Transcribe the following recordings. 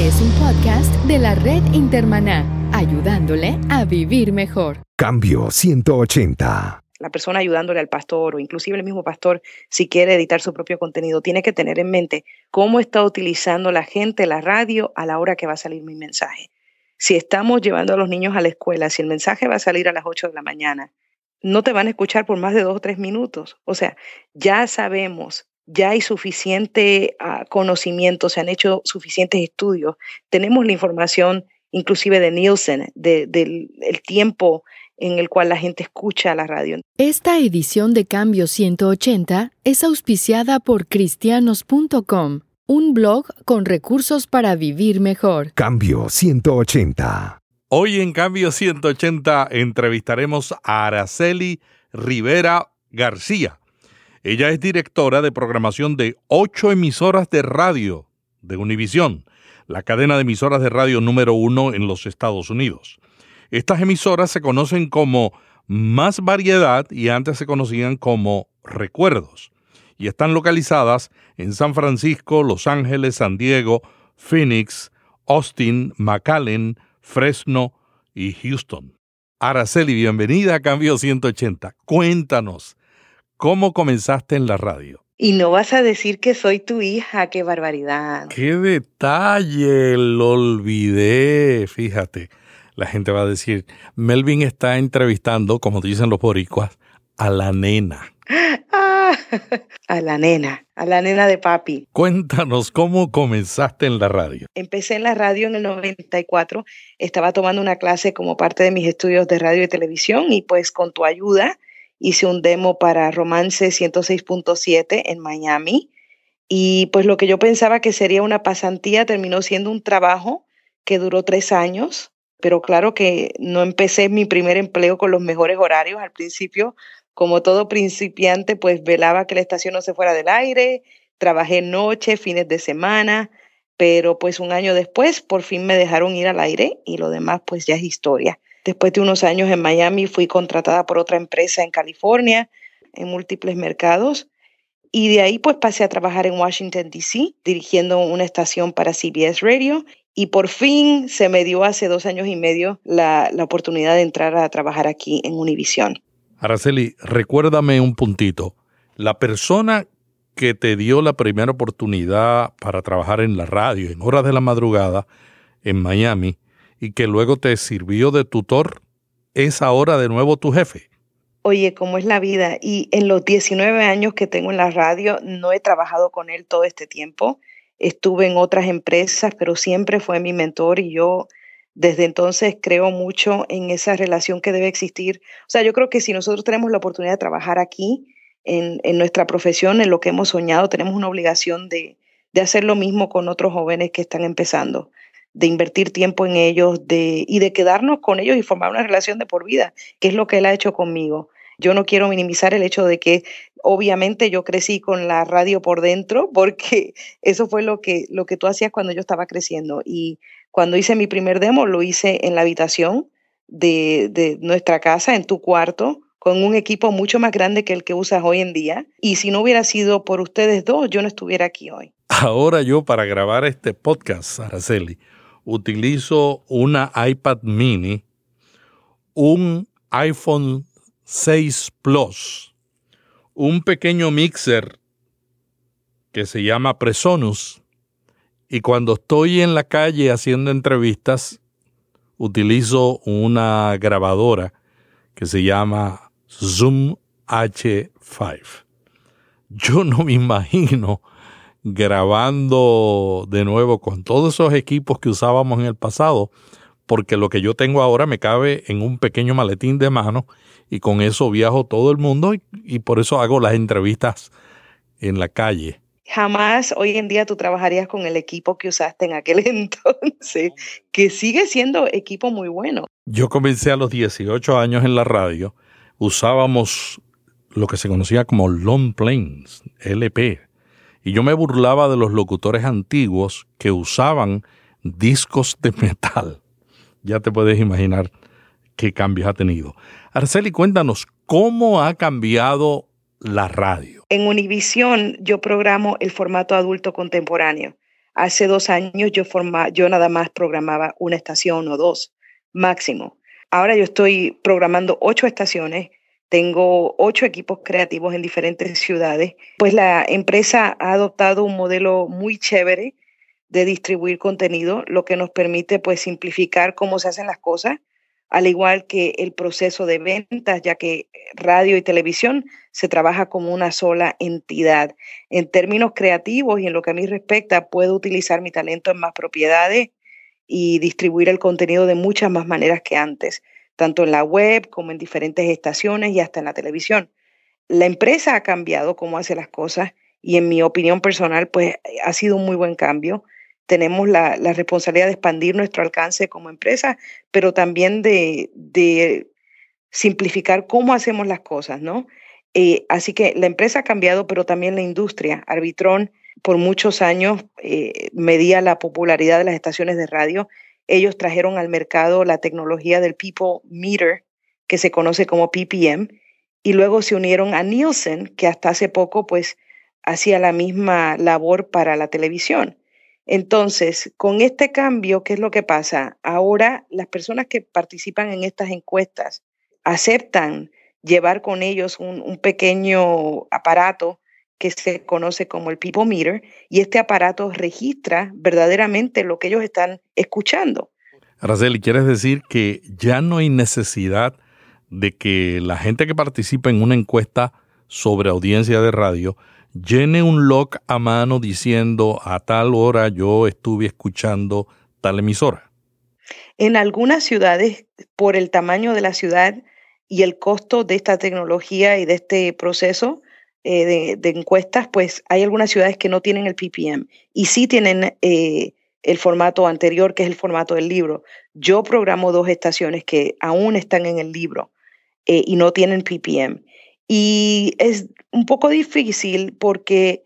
Este es un podcast de la red Intermaná, ayudándole a vivir mejor. Cambio 180. La persona ayudándole al pastor o inclusive el mismo pastor, si quiere editar su propio contenido, tiene que tener en mente cómo está utilizando la gente la radio a la hora que va a salir mi mensaje. Si estamos llevando a los niños a la escuela, si el mensaje va a salir a las 8 de la mañana, no te van a escuchar por más de dos o tres minutos. O sea, ya sabemos ya hay suficiente ah, conocimiento, se han hecho suficientes estudios, tenemos la información inclusive de Nielsen, del tiempo en el cual la gente escucha la radio. Esta edición de Cambio 180 es auspiciada por cristianos.com, un blog con recursos para vivir mejor. Cambio 180. Hoy en Cambio 180 entrevistaremos a Araceli Rivera García ella es directora de programación de ocho emisoras de radio de Univisión, la cadena de emisoras de radio número uno en los Estados Unidos. Estas emisoras se conocen como Más Variedad y antes se conocían como Recuerdos y están localizadas en San Francisco, Los Ángeles, San Diego, Phoenix, Austin, McAllen, Fresno y Houston. Araceli, bienvenida a Cambio 180. Cuéntanos, ¿Cómo comenzaste en la radio? Y no vas a decir que soy tu hija, qué barbaridad. Qué detalle, lo olvidé, fíjate. La gente va a decir, Melvin está entrevistando, como dicen los boricuas, a la nena. Ah, a la nena, a la nena de papi. Cuéntanos cómo comenzaste en la radio. Empecé en la radio en el 94, estaba tomando una clase como parte de mis estudios de radio y televisión y pues con tu ayuda hice un demo para Romance 106.7 en Miami y pues lo que yo pensaba que sería una pasantía terminó siendo un trabajo que duró tres años, pero claro que no empecé mi primer empleo con los mejores horarios al principio. Como todo principiante, pues velaba que la estación no se fuera del aire, trabajé noche, fines de semana, pero pues un año después por fin me dejaron ir al aire y lo demás pues ya es historia. Después de unos años en Miami fui contratada por otra empresa en California, en múltiples mercados. Y de ahí pues pasé a trabajar en Washington, D.C., dirigiendo una estación para CBS Radio. Y por fin se me dio hace dos años y medio la, oportunidad de entrar a trabajar aquí en Univision. Araceli, recuérdame un puntito. La persona que te dio la primera oportunidad para trabajar en la radio en horas de la madrugada en Miami, y que luego te sirvió de tutor, es ahora de nuevo tu jefe. Oye, ¿cómo es la vida? Y en los 19 años que tengo en la radio, no he trabajado con él todo este tiempo. Estuve en otras empresas, pero siempre fue mi mentor y yo desde entonces creo mucho en esa relación que debe existir. O sea, yo creo que si nosotros tenemos la oportunidad de trabajar aquí, en, en nuestra profesión, en lo que hemos soñado, tenemos una obligación de, de hacer lo mismo con otros jóvenes que están empezando de invertir tiempo en ellos de, y de quedarnos con ellos y formar una relación de por vida, que es lo que él ha hecho conmigo. Yo no quiero minimizar el hecho de que obviamente yo crecí con la radio por dentro, porque eso fue lo que, lo que tú hacías cuando yo estaba creciendo. Y cuando hice mi primer demo, lo hice en la habitación de, de nuestra casa, en tu cuarto, con un equipo mucho más grande que el que usas hoy en día. Y si no hubiera sido por ustedes dos, yo no estuviera aquí hoy. Ahora yo para grabar este podcast, Araceli, utilizo una iPad mini, un iPhone 6 Plus, un pequeño mixer que se llama Presonus, y cuando estoy en la calle haciendo entrevistas, utilizo una grabadora que se llama Zoom H5. Yo no me imagino grabando de nuevo con todos esos equipos que usábamos en el pasado, porque lo que yo tengo ahora me cabe en un pequeño maletín de mano y con eso viajo todo el mundo y, por eso hago las entrevistas en la calle. Jamás hoy en día tú trabajarías con el equipo que usaste en aquel entonces, que sigue siendo equipo muy bueno. Yo comencé a los 18 años en la radio, usábamos lo que se conocía como long planes, LP, y yo me burlaba de los locutores antiguos que usaban discos de metal. Ya te puedes imaginar qué cambios ha tenido. Arceli, cuéntanos, ¿cómo ha cambiado la radio? En Univisión yo programo el formato adulto contemporáneo. Hace dos años yo, yo nada más programaba una estación o dos máximo. Ahora yo estoy programando ocho estaciones, tengo ocho equipos creativos en diferentes ciudades, pues la empresa ha adoptado un modelo muy chévere de distribuir contenido, lo que nos permite pues simplificar cómo se hacen las cosas al igual que el proceso de ventas, ya que radio y televisión se trabaja como una sola entidad. En términos creativos y en lo que a mí respecta, puedo utilizar mi talento en más propiedades y distribuir el contenido de muchas más maneras que antes, tanto en la web como en diferentes estaciones y hasta en la televisión. La empresa ha cambiado cómo hace las cosas y en mi opinión personal, pues ha sido un muy buen cambio tenemos la, responsabilidad de expandir nuestro alcance como empresa, pero también de, simplificar cómo hacemos las cosas, ¿no? Eh, así que la empresa ha cambiado, pero también la industria. Arbitrón por muchos años eh, medía la popularidad de las estaciones de radio. Ellos trajeron al mercado la tecnología del People Meter, que se conoce como PPM, y luego se unieron a Nielsen, que hasta hace poco pues hacía la misma labor para la televisión. Entonces, con este cambio, ¿qué es lo que pasa? Ahora las personas que participan en estas encuestas aceptan llevar con ellos un, pequeño aparato que se conoce como el People Meter y este aparato registra verdaderamente lo que ellos están escuchando. Araceli, ¿quieres decir que ya no hay necesidad de que la gente que participa en una encuesta sobre audiencia de radio llene un log a mano diciendo a tal hora yo estuve escuchando tal emisora? En algunas ciudades, por el tamaño de la ciudad y el costo de esta tecnología y de este proceso eh, de, encuestas, pues hay algunas ciudades que no tienen el PPM y sí tienen eh, el formato anterior, que es el formato del libro. Yo programo dos estaciones que aún están en el libro eh, y no tienen PPM. Y es un poco difícil porque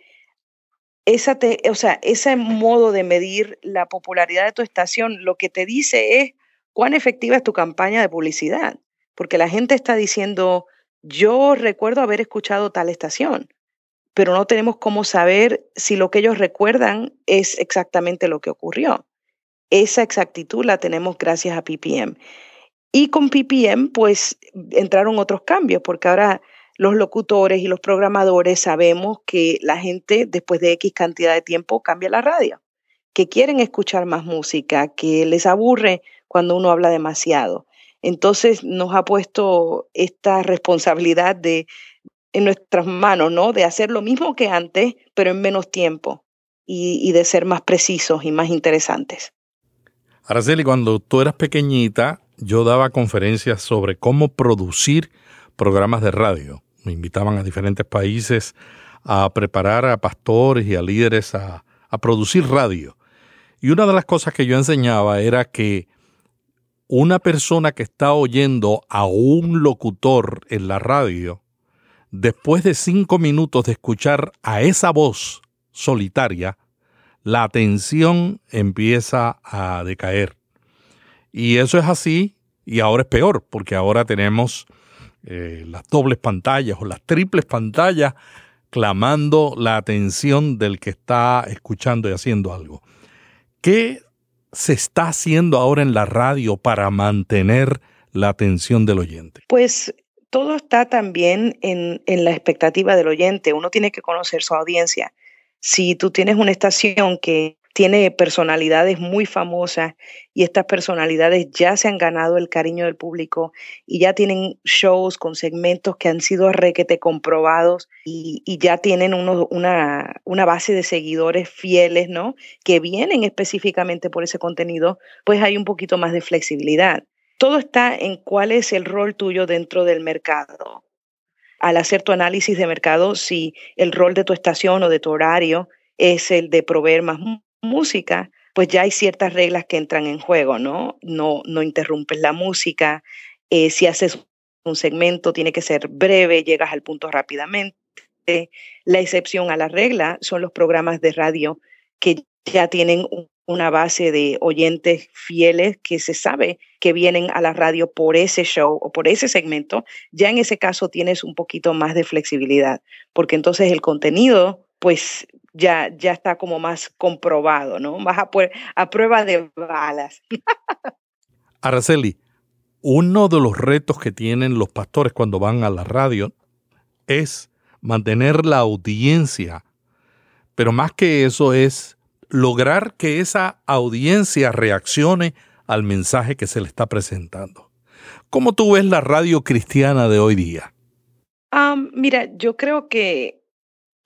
esa o sea, ese modo de medir la popularidad de tu estación lo que te dice es cuán efectiva es tu campaña de publicidad. Porque la gente está diciendo, yo recuerdo haber escuchado tal estación, pero no tenemos cómo saber si lo que ellos recuerdan es exactamente lo que ocurrió. Esa exactitud la tenemos gracias a PPM. Y con PPM, pues entraron otros cambios, porque ahora los locutores y los programadores sabemos que la gente después de X cantidad de tiempo cambia la radio, que quieren escuchar más música, que les aburre cuando uno habla demasiado. Entonces nos ha puesto esta responsabilidad de en nuestras manos, ¿no? De hacer lo mismo que antes, pero en menos tiempo y, de ser más precisos y más interesantes. Araceli, cuando tú eras pequeñita, yo daba conferencias sobre cómo producir programas de radio. Me invitaban a diferentes países a preparar a pastores y a líderes a, producir radio. Y una de las cosas que yo enseñaba era que una persona que está oyendo a un locutor en la radio, después de cinco minutos de escuchar a esa voz solitaria, la atención empieza a decaer. Y eso es así y ahora es peor, porque ahora tenemos eh, las dobles pantallas o las triples pantallas clamando la atención del que está escuchando y haciendo algo. ¿Qué se está haciendo ahora en la radio para mantener la atención del oyente? Pues todo está también en, en la expectativa del oyente. Uno tiene que conocer su audiencia. Si tú tienes una estación que tiene personalidades muy famosas y estas personalidades ya se han ganado el cariño del público y ya tienen shows con segmentos que han sido requete comprobados y, ya tienen una, una base de seguidores fieles, ¿no? Que vienen específicamente por ese contenido, pues hay un poquito más de flexibilidad. Todo está en cuál es el rol tuyo dentro del mercado. Al hacer tu análisis de mercado, si el rol de tu estación o de tu horario es el de proveer más música, pues ya hay ciertas reglas que entran en juego, ¿no? No, no interrumpes la música. Eh, si haces un segmento, tiene que ser breve, llegas al punto rápidamente. La excepción a la regla son los programas de radio que ya tienen una base de oyentes fieles que se sabe que vienen a la radio por ese show o por ese segmento, ya en ese caso tienes un poquito más de flexibilidad, porque entonces el contenido pues ya, ya está como más comprobado, ¿no? Más a, a prueba de balas. Araceli, uno de los retos que tienen los pastores cuando van a la radio es mantener la audiencia, pero más que eso es lograr que esa audiencia reaccione al mensaje que se le está presentando. ¿Cómo tú ves la radio cristiana de hoy día? mira, yo creo que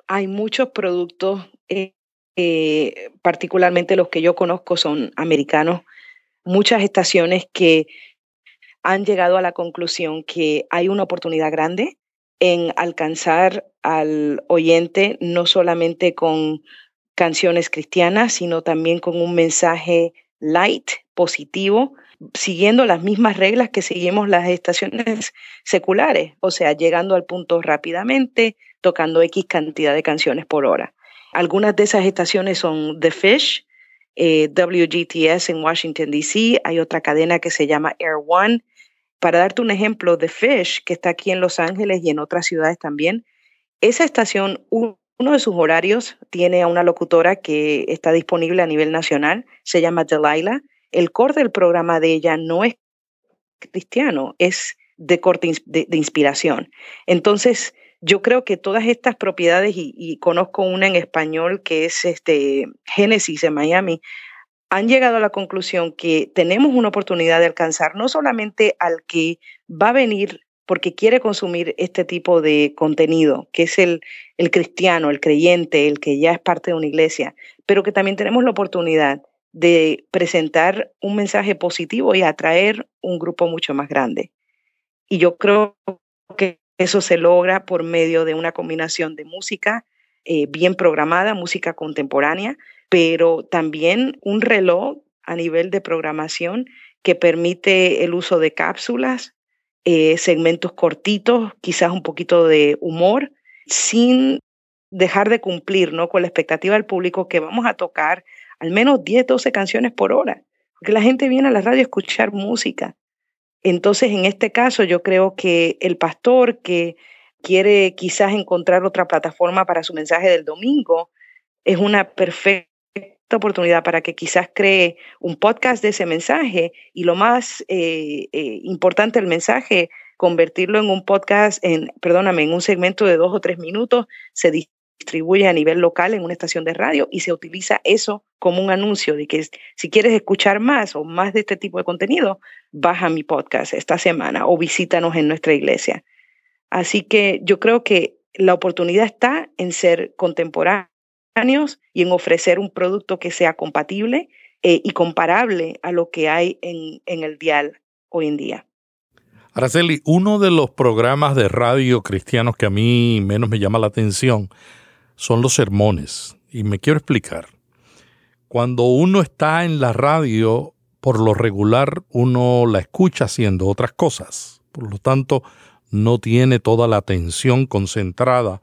hay muchos productos, eh, eh, particularmente los que yo conozco son americanos, muchas estaciones que han llegado a la conclusión que hay una oportunidad grande en alcanzar al oyente no solamente con canciones cristianas, sino también con un mensaje light, positivo, siguiendo las mismas reglas que seguimos las estaciones seculares, o sea, llegando al punto rápidamente, tocando X cantidad de canciones por hora. Algunas de esas estaciones son The Fish, eh, WGTS en Washington, D.C., hay otra cadena que se llama Air One. Para darte un ejemplo, The Fish, que está aquí en Los Ángeles y en otras ciudades también, esa estación, uno de sus horarios tiene a una locutora que está disponible a nivel nacional, se llama Delilah. El core del programa de ella no es cristiano, es de corte de, inspiración. Entonces, yo creo que todas estas propiedades, y, conozco una en español que es este Génesis en Miami, han llegado a la conclusión que tenemos una oportunidad de alcanzar no solamente al que va a venir porque quiere consumir este tipo de contenido, que es el, el cristiano, el creyente, el que ya es parte de una iglesia, pero que también tenemos la oportunidad de presentar un mensaje positivo y atraer un grupo mucho más grande. Y yo creo que eso se logra por medio de una combinación de música eh, bien programada, música contemporánea, pero también un reloj a nivel de programación que permite el uso de cápsulas, eh, segmentos cortitos, quizás un poquito de humor, sin dejar de cumplir ¿no? con la expectativa del público que vamos a tocar al menos 10, 12 canciones por hora, porque la gente viene a la radio a escuchar música. Entonces, en este caso, yo creo que el pastor que quiere quizás encontrar otra plataforma para su mensaje del domingo, es una perfecta oportunidad para que quizás cree un podcast de ese mensaje y lo más eh, eh, importante del mensaje, convertirlo en un podcast, en, perdóname, en un segmento de dos o tres minutos, se distribuye a nivel local en una estación de radio y se utiliza eso como un anuncio de que si quieres escuchar más o más de este tipo de contenido, baja mi podcast esta semana o visítanos en nuestra iglesia. Así que yo creo que la oportunidad está en ser contemporáneo y en ofrecer un producto que sea compatible eh, y comparable a lo que hay en, en el dial hoy en día. Araceli, uno de los programas de radio cristianos que a mí menos me llama la atención son los sermones. Y me quiero explicar. Cuando uno está en la radio, por lo regular uno la escucha haciendo otras cosas. Por lo tanto, no tiene toda la atención concentrada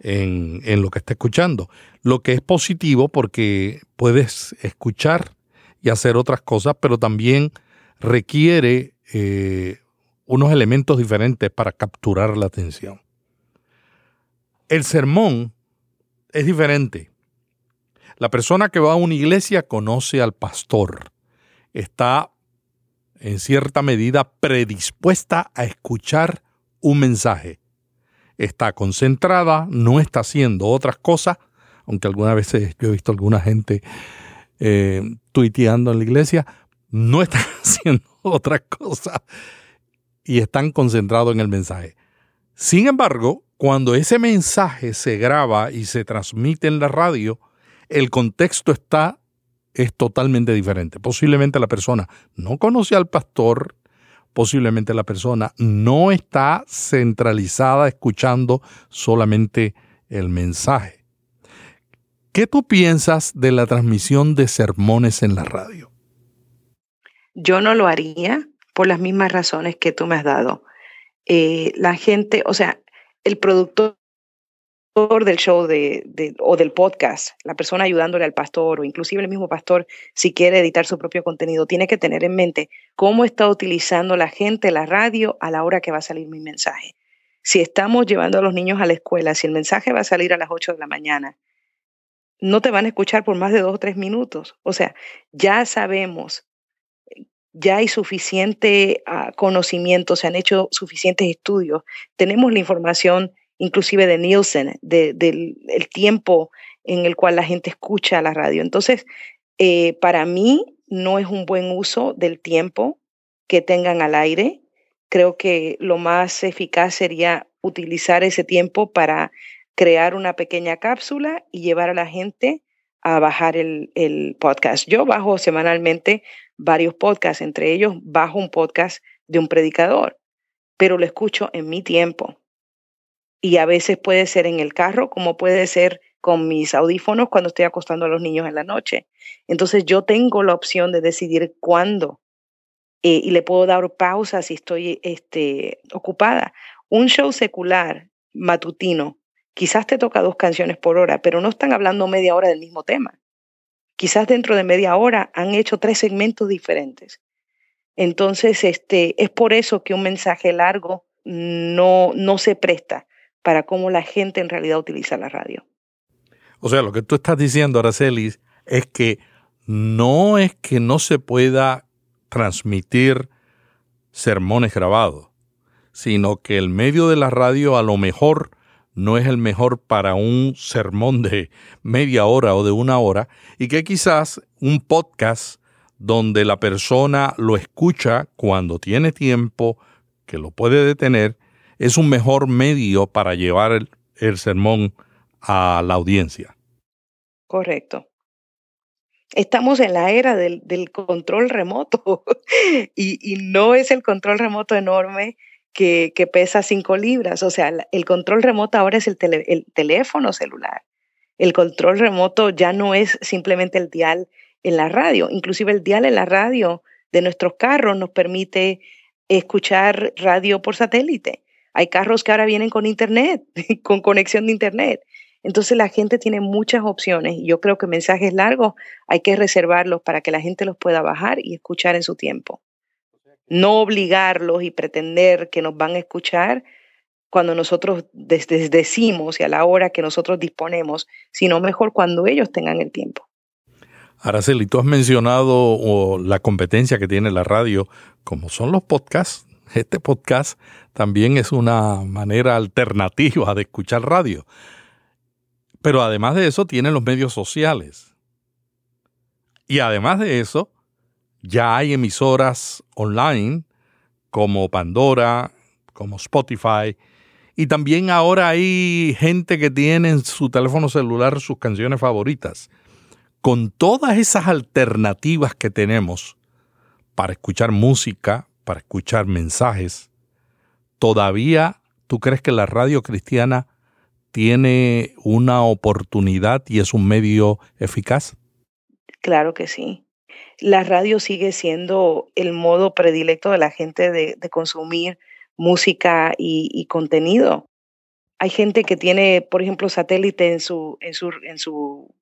en, lo que está escuchando. Lo que es positivo porque puedes escuchar y hacer otras cosas, pero también requiere eh, unos elementos diferentes para capturar la atención. El sermón es diferente. La persona que va a una iglesia conoce al pastor, está en cierta medida predispuesta a escuchar un mensaje está concentrada, no está haciendo otras cosas, aunque algunas veces yo he visto alguna gente eh, tuiteando en la iglesia, no están haciendo otras cosas y están concentrados en el mensaje. Sin embargo, cuando ese mensaje se graba y se transmite en la radio, el contexto está es totalmente diferente. Posiblemente la persona no conoce al pastor, posiblemente la persona no está centralizada escuchando solamente el mensaje. ¿Qué tú piensas de la transmisión de sermones en la radio? Yo no lo haría por las mismas razones que tú me has dado. Eh, la gente, o sea, el productor del show de, o del podcast, la persona ayudándole al pastor o inclusive el mismo pastor, si quiere editar su propio contenido, tiene que tener en mente cómo está utilizando la gente la radio a la hora que va a salir mi mensaje. Si estamos llevando a los niños a la escuela, si el mensaje va a salir a las 8 de la mañana no te van a escuchar por más de dos o tres minutos. O sea, ya sabemos, ya hay suficiente ah, conocimiento, se han hecho suficientes estudios, tenemos la información inclusive de Nielsen, del tiempo en el cual la gente escucha la radio. Entonces, eh, para mí no es un buen uso del tiempo que tengan al aire. Creo que lo más eficaz sería utilizar ese tiempo para crear una pequeña cápsula y llevar a la gente a bajar el, el, podcast. Yo bajo semanalmente varios podcasts, entre ellos bajo un podcast de un predicador, pero lo escucho en mi tiempo. Y a veces puede ser en el carro, como puede ser con mis audífonos cuando estoy acostando a los niños en la noche. Entonces yo tengo la opción de decidir cuándo eh, y le puedo dar pausa si estoy este, ocupada. Un show secular matutino, quizás te toca dos canciones por hora, pero no están hablando media hora del mismo tema. Quizás dentro de media hora han hecho tres segmentos diferentes. Entonces, este, es por eso que un mensaje largo no, no se presta para cómo la gente en realidad utiliza la radio. O sea, lo que tú estás diciendo, Araceli, es que no es que no se pueda transmitir sermones grabados, sino que el medio de la radio a lo mejor no es el mejor para un sermón de media hora o de una hora, y que quizás un podcast donde la persona lo escucha cuando tiene tiempo, que lo puede detener, es un mejor medio para llevar el, sermón a la audiencia. Correcto. Estamos en la era del, control remoto y, no es el control remoto enorme que, pesa cinco libras. O sea, el control remoto ahora es el, el teléfono celular. El control remoto ya no es simplemente el dial en la radio. Inclusive el dial en la radio de nuestros carros nos permite escuchar radio por satélite. Hay carros que ahora vienen con internet, con conexión de internet. Entonces la gente tiene muchas opciones yo creo que mensajes largos hay que reservarlos para que la gente los pueda bajar y escuchar en su tiempo. No obligarlos y pretender que nos van a escuchar cuando nosotros decimos y a la hora que nosotros disponemos, sino mejor cuando ellos tengan el tiempo. Araceli, tú has mencionado la competencia que tiene la radio, como son los podcasts. Este podcast también es una manera alternativa de escuchar radio. Pero además de eso, tienen los medios sociales. Y además de eso, ya hay emisoras online como Pandora, como Spotify, y también ahora hay gente que tiene en su teléfono celular sus canciones favoritas. Con todas esas alternativas que tenemos para escuchar música, para escuchar mensajes, ¿todavía tú crees que la radio cristiana tiene una oportunidad y es un medio eficaz? Claro que sí. La radio sigue siendo el modo predilecto de la gente de, consumir música y, contenido. Hay gente que tiene, por ejemplo, satélite en su, en su, en su,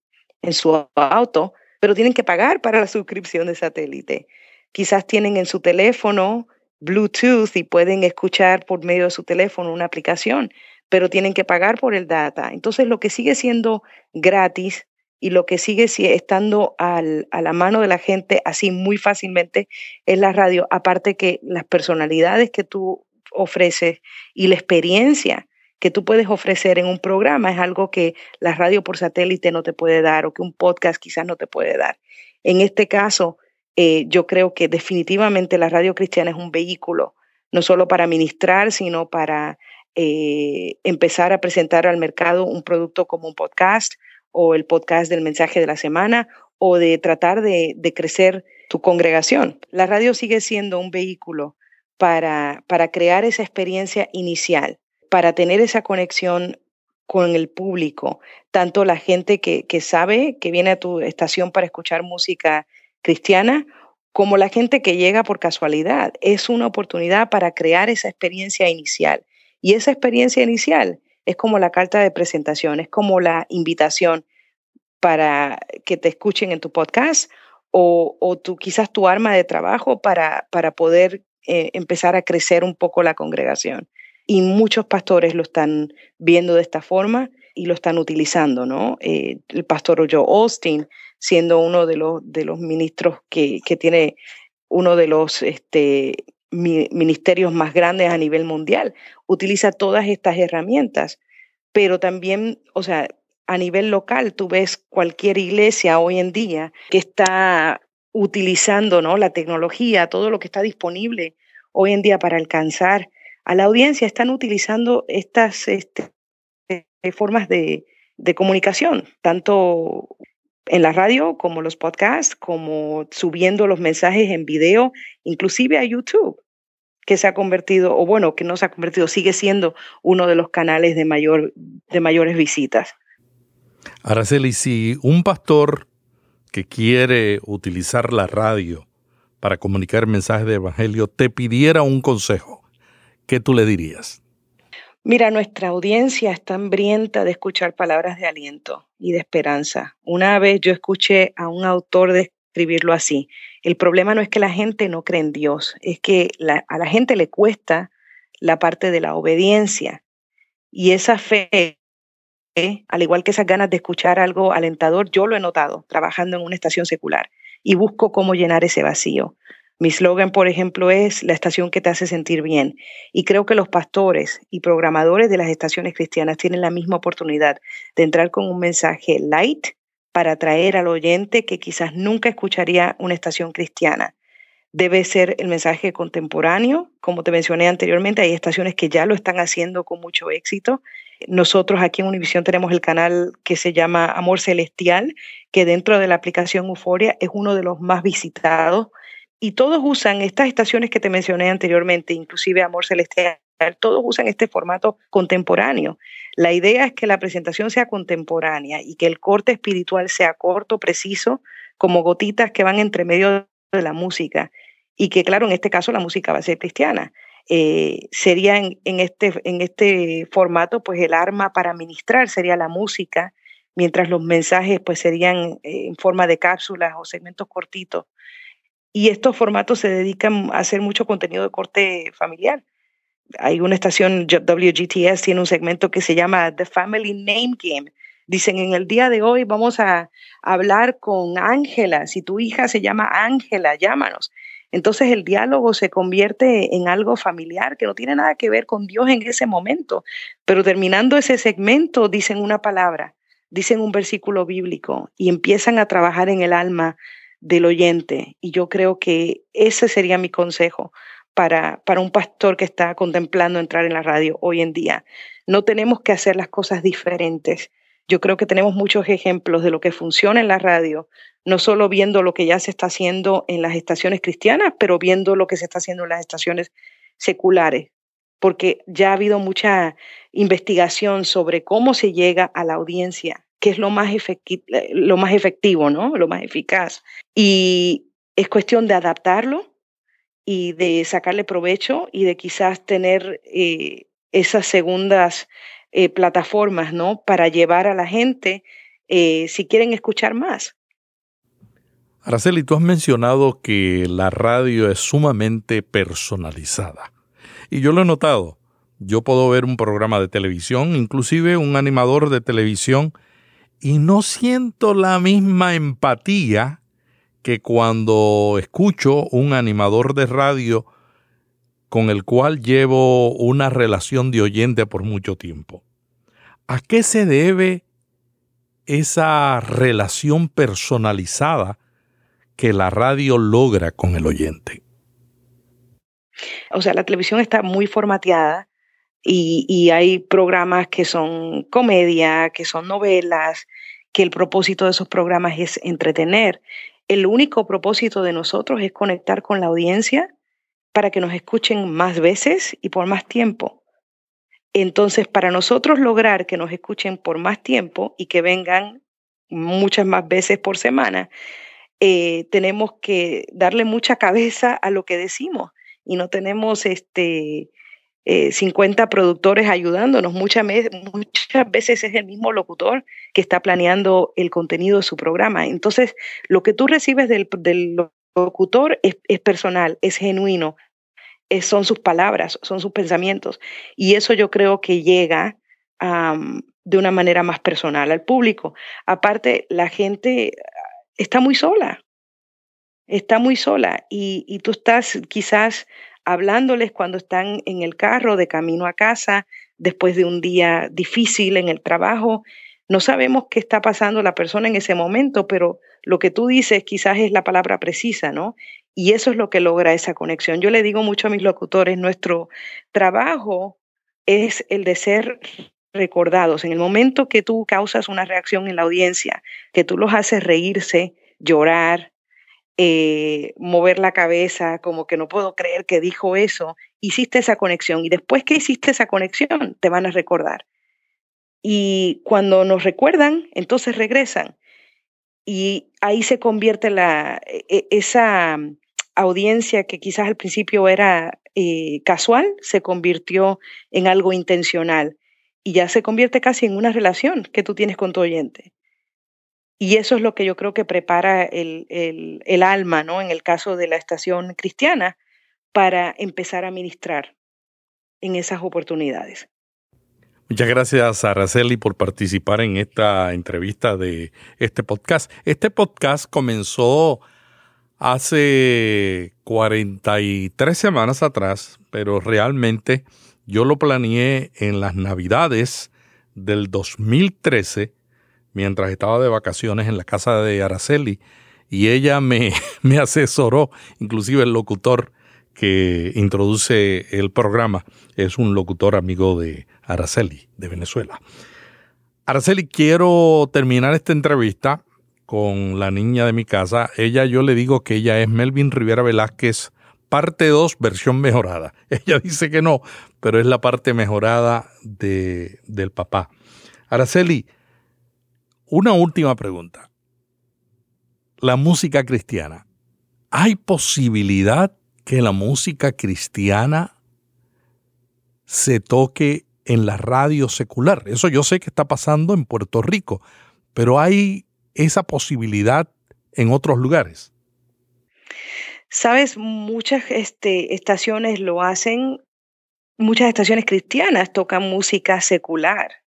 en su auto, pero tienen que pagar para la suscripción de satélite. Quizás tienen en su teléfono Bluetooth y pueden escuchar por medio de su teléfono una aplicación, pero tienen que pagar por el data. Entonces, lo que sigue siendo gratis y lo que sigue estando a la mano de la gente así muy fácilmente es la radio, aparte que las personalidades que tú ofreces y la experiencia que tú puedes ofrecer en un programa es algo que la radio por satélite no te puede dar o que un podcast quizás no te puede dar. En este caso, eh, yo creo que definitivamente la radio cristiana es un vehículo, no solo para ministrar, sino para eh, empezar a presentar al mercado un producto como un podcast o el podcast del mensaje de la semana o de tratar de, crecer tu congregación. La radio sigue siendo un vehículo para, para crear esa experiencia inicial, para tener esa conexión con el público, tanto la gente que, que sabe que viene a tu estación para escuchar música cristiana como la gente que llega por casualidad. Es una oportunidad para crear esa experiencia inicial. Y esa experiencia inicial es como la carta de presentación, es como la invitación para que te escuchen en tu podcast o, o tu, quizás tu arma de trabajo para, para poder eh, empezar a crecer un poco la congregación. Y muchos pastores lo están viendo de esta forma y lo están utilizando, ¿no? Eh, el pastor Joe Austin, siendo uno de los, de los ministros que, que tiene uno de los este, ministerios más grandes a nivel mundial, utiliza todas estas herramientas, pero también, o sea, a nivel local, tú ves cualquier iglesia hoy en día que está utilizando ¿no? la tecnología, todo lo que está disponible hoy en día para alcanzar a la audiencia, están utilizando estas este, formas de, de comunicación, tanto en la radio como los podcasts, como subiendo los mensajes en video, inclusive a YouTube, que se ha convertido, o bueno, que no se ha convertido, sigue siendo uno de los canales de, mayor, de mayores visitas. Araceli, si un pastor que quiere utilizar la radio para comunicar mensajes de evangelio te pidiera un consejo, ¿qué tú le dirías? Mira, nuestra audiencia está hambrienta de escuchar palabras de aliento y de esperanza. Una vez yo escuché a un autor describirlo así. El problema no es que la gente no cree en Dios, es que a la gente le cuesta la parte de la obediencia. Y esa fe al igual que esas ganas de escuchar algo alentador, yo lo he notado trabajando en una estación secular y busco cómo llenar ese vacío. Mi slogan, por ejemplo, es la estación que te hace sentir bien. Y creo que los pastores y programadores de las estaciones cristianas tienen la misma oportunidad de entrar con un mensaje light para atraer al oyente que quizás nunca escucharía una estación cristiana debe ser el mensaje contemporáneo. Como te mencioné anteriormente, hay estaciones que ya lo están haciendo con mucho éxito. Nosotros aquí en Univisión tenemos el canal que se llama Amor Celestial, que dentro de la aplicación Euforia es uno de los más visitados. Y todos usan estas estaciones que te mencioné anteriormente, inclusive Amor Celestial, todos usan este formato contemporáneo. La idea es que la presentación sea contemporánea y que el corte espiritual sea corto, preciso, como gotitas que van entre medio de la música y que claro, en este caso la música va a ser cristiana. Eh, sería en, este, en este formato, pues el arma para ministrar sería la música, mientras los mensajes pues serían eh, en forma de cápsulas o segmentos cortitos. Y estos formatos se dedican a hacer mucho contenido de corte familiar. Hay una estación, WGTS tiene un segmento que se llama The Family Name Game. Dicen, en el día de hoy vamos a hablar con Ángela. Si tu hija se llama Ángela, llámanos. Entonces el diálogo se convierte en algo familiar que no tiene nada que ver con Dios en ese momento, pero terminando ese segmento dicen una palabra, dicen un versículo bíblico y empiezan a trabajar en el alma del oyente. Y yo creo que ese sería mi consejo para, para un pastor que está contemplando entrar en la radio hoy en día. No tenemos que hacer las cosas diferentes. Yo creo que tenemos muchos ejemplos de lo que funciona en la radio, no solo viendo lo que ya se está haciendo en las estaciones cristianas, pero viendo lo que se está haciendo en las estaciones seculares, porque ya ha habido mucha investigación sobre cómo se llega a la audiencia, qué es lo más, lo más efectivo, ¿no? lo más eficaz. Y es cuestión de adaptarlo y de sacarle provecho y de quizás tener eh, esas segundas eh, plataformas, ¿no? Para llevar a la gente eh, si quieren escuchar más. Araceli, tú has mencionado que la radio es sumamente personalizada. Y yo lo he notado. Yo puedo ver un programa de televisión, inclusive un animador de televisión, y no siento la misma empatía que cuando escucho un animador de radio con el cual llevo una relación de oyente por mucho tiempo. ¿A qué se debe esa relación personalizada que la radio logra con el oyente? O sea, la televisión está muy formateada y, y, hay programas que son comedia, que son novelas, que el propósito de esos programas es entretener. El único propósito de nosotros es conectar con la audiencia para que nos escuchen más veces y por más tiempo. Entonces, para nosotros lograr que nos escuchen por más tiempo y que vengan muchas más veces por semana, eh, tenemos que darle mucha cabeza a lo que decimos y no tenemos este, 50 eh, productores ayudándonos. Muchas, muchas veces es el mismo locutor que está planeando el contenido de su programa. Entonces, lo que tú recibes del, locutor es, personal, es genuino, son sus palabras, son sus pensamientos. Y eso yo creo que llega de una manera más personal al público. Aparte, la gente está muy sola, está muy sola y tú estás quizás hablándoles cuando están en el carro de camino a casa, después de un día difícil en el trabajo. No sabemos qué está pasando la persona en ese momento, pero lo que tú dices quizás es la palabra precisa, ¿no? Y eso es lo que logra esa conexión. Yo le digo mucho a mis locutores, nuestro trabajo es el de ser recordados. En el momento que tú causas una reacción en la audiencia, que tú los haces reírse, llorar, eh, mover la cabeza, como que no puedo creer que dijo eso, hiciste esa conexión y después que hiciste esa conexión te van a recordar. Y cuando nos recuerdan, entonces regresan. Y ahí se convierte la, e, e, esa audiencia que quizás al principio era eh, casual, se convirtió en algo intencional y ya se convierte casi en una relación que tú tienes con tu oyente. Y eso es lo que yo creo que prepara el, el, alma, ¿no? En el caso de la estación cristiana, para empezar a ministrar en esas oportunidades. Muchas gracias, Araceli, por participar en esta entrevista de este podcast. Este podcast comenzó hace 43 semanas atrás, pero realmente yo lo planeé en las navidades del 2013, mientras estaba de vacaciones en la casa de Araceli, y ella me, me asesoró, inclusive el locutor que introduce el programa es un locutor amigo de Araceli, de Venezuela. Araceli, quiero terminar esta entrevista con la niña de mi casa. Ella, yo le digo que ella es Melvin Rivera Velázquez parte 2, versión mejorada. Ella dice que no, pero es la parte mejorada de, del papá. Araceli, una última pregunta. La música cristiana. ¿Hay posibilidad que la música cristiana se toque en la radio secular? Eso yo sé que está pasando en Puerto Rico, pero hay esa posibilidad en otros lugares. Sabes, muchas este, estaciones lo hacen, muchas estaciones cristianas tocan música secular,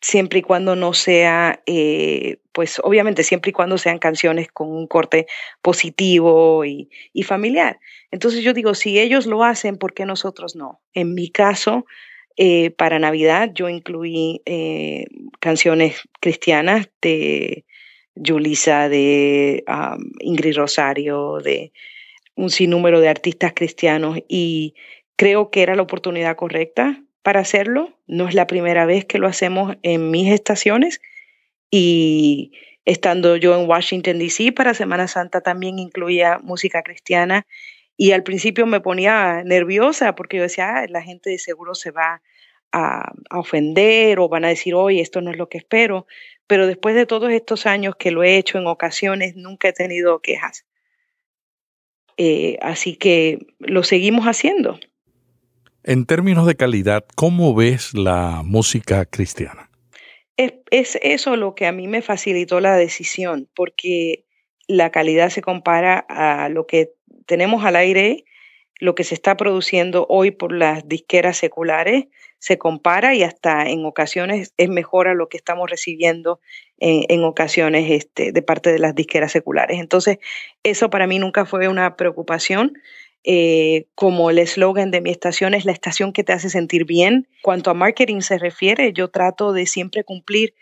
siempre y cuando no sea, eh, pues obviamente siempre y cuando sean canciones con un corte positivo y, familiar. Entonces yo digo, si ellos lo hacen, ¿por qué nosotros no? En mi caso, eh, para Navidad yo incluí eh, canciones cristianas de Julisa, de Ingrid Rosario, de un sinnúmero de artistas cristianos y creo que era la oportunidad correcta para hacerlo. No es la primera vez que lo hacemos en mis estaciones y estando yo en Washington, D.C. para Semana Santa también incluía música cristiana y al principio me ponía nerviosa porque yo decía, la gente de seguro se va a, a, ofender o van a decir, oye, esto no es lo que espero pero después de todos estos años que lo he hecho en ocasiones, nunca he tenido quejas. Eh, así que lo seguimos haciendo. En términos de calidad, ¿cómo ves la música cristiana? Es, es, eso lo que a mí me facilitó la decisión, porque la calidad se compara a lo que tenemos al aire, lo que se está produciendo hoy por las disqueras seculares, se compara y hasta en ocasiones es mejor a lo que estamos recibiendo en, ocasiones este, de parte de las disqueras seculares. Entonces, eso para mí nunca fue una preocupación. Eh, como el eslogan de mi estación es la estación que te hace sentir bien. Cuanto a marketing se refiere, yo trato de siempre cumplir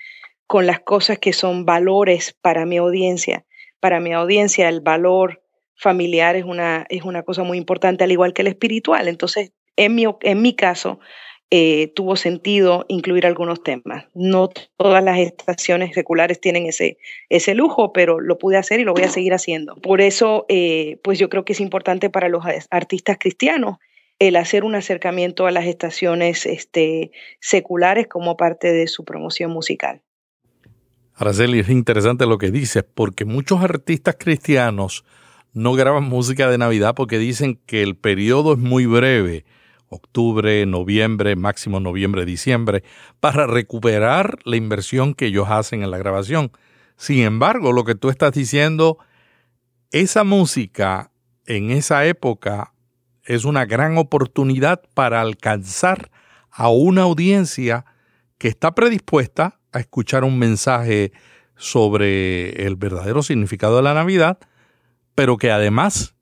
con las cosas que son valores para mi audiencia. Para mi audiencia, el valor familiar es una, es una cosa muy importante, al igual que el espiritual. Entonces, en mi, en mi caso, eh, tuvo sentido incluir algunos temas. No todas las estaciones seculares tienen ese, ese lujo, pero lo pude hacer y lo voy a seguir haciendo. Por eso, eh, pues yo creo que es importante para los artistas cristianos el hacer un acercamiento a las estaciones este, seculares como parte de su promoción musical. Araceli, es interesante lo que dices, porque muchos artistas cristianos no graban música de Navidad porque dicen que el periodo es muy breve octubre, noviembre, máximo noviembre, diciembre, para recuperar la inversión que ellos hacen en la grabación. Sin embargo, lo que tú estás diciendo, esa música en esa época es una gran oportunidad para alcanzar a una audiencia que está predispuesta a escuchar un mensaje sobre el verdadero significado de la Navidad, pero que además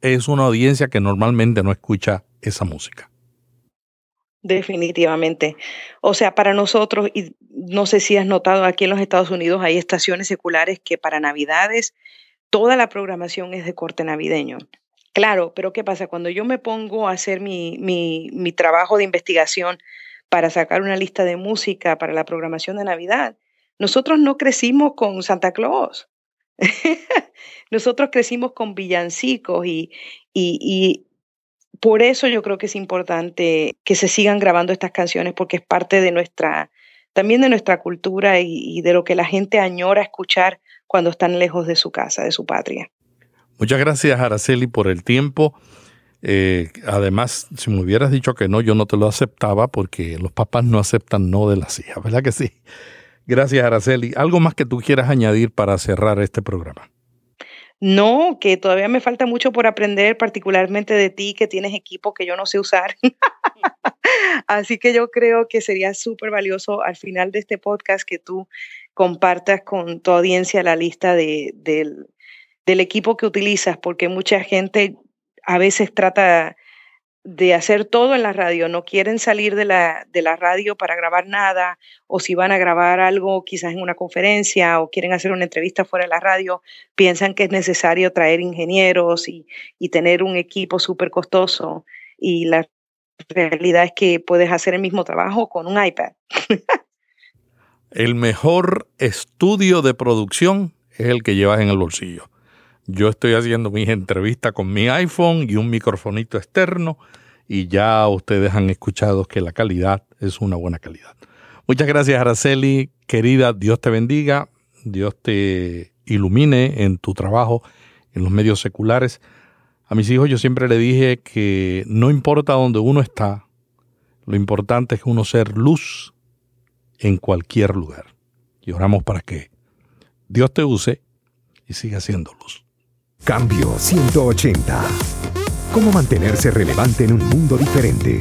es una audiencia que normalmente no escucha esa música. Definitivamente. O sea, para nosotros, y no sé si has notado, aquí en los Estados Unidos hay estaciones seculares que para Navidades toda la programación es de corte navideño. Claro, pero ¿qué pasa? Cuando yo me pongo a hacer mi, mi, mi trabajo de investigación para sacar una lista de música para la programación de Navidad, nosotros no crecimos con Santa Claus. nosotros crecimos con villancicos y, y, y, por eso yo creo que es importante que se sigan grabando estas canciones porque es parte de nuestra, también de nuestra cultura y, de lo que la gente añora escuchar cuando están lejos de su casa, de su patria. Muchas gracias, Araceli, por el tiempo. Eh, además, si me hubieras dicho que no, yo no te lo aceptaba porque los papás no aceptan no de las hijas, ¿verdad que sí? Gracias, Araceli. ¿Algo más que tú quieras añadir para cerrar este programa? No, que todavía me falta mucho por aprender, particularmente de ti, que tienes equipo que yo no sé usar. Así que yo creo que sería súper valioso al final de este podcast que tú compartas con tu audiencia la lista de, del, del equipo que utilizas, porque mucha gente a veces trata de hacer todo en la radio, no quieren salir de la, de la radio para grabar nada, o si van a grabar algo quizás en una conferencia o quieren hacer una entrevista fuera de la radio, piensan que es necesario traer ingenieros y, y tener un equipo súper costoso. Y la realidad es que puedes hacer el mismo trabajo con un iPad. el mejor estudio de producción es el que llevas en el bolsillo. Yo estoy haciendo mis entrevistas con mi iPhone y un microfonito externo y ya ustedes han escuchado que la calidad es una buena calidad. Muchas gracias Araceli, querida, Dios te bendiga, Dios te ilumine en tu trabajo en los medios seculares. A mis hijos yo siempre le dije que no importa dónde uno está, lo importante es uno ser luz en cualquier lugar. Y oramos para que Dios te use y siga siendo luz. Cambio 180. ¿Cómo mantenerse relevante en un mundo diferente?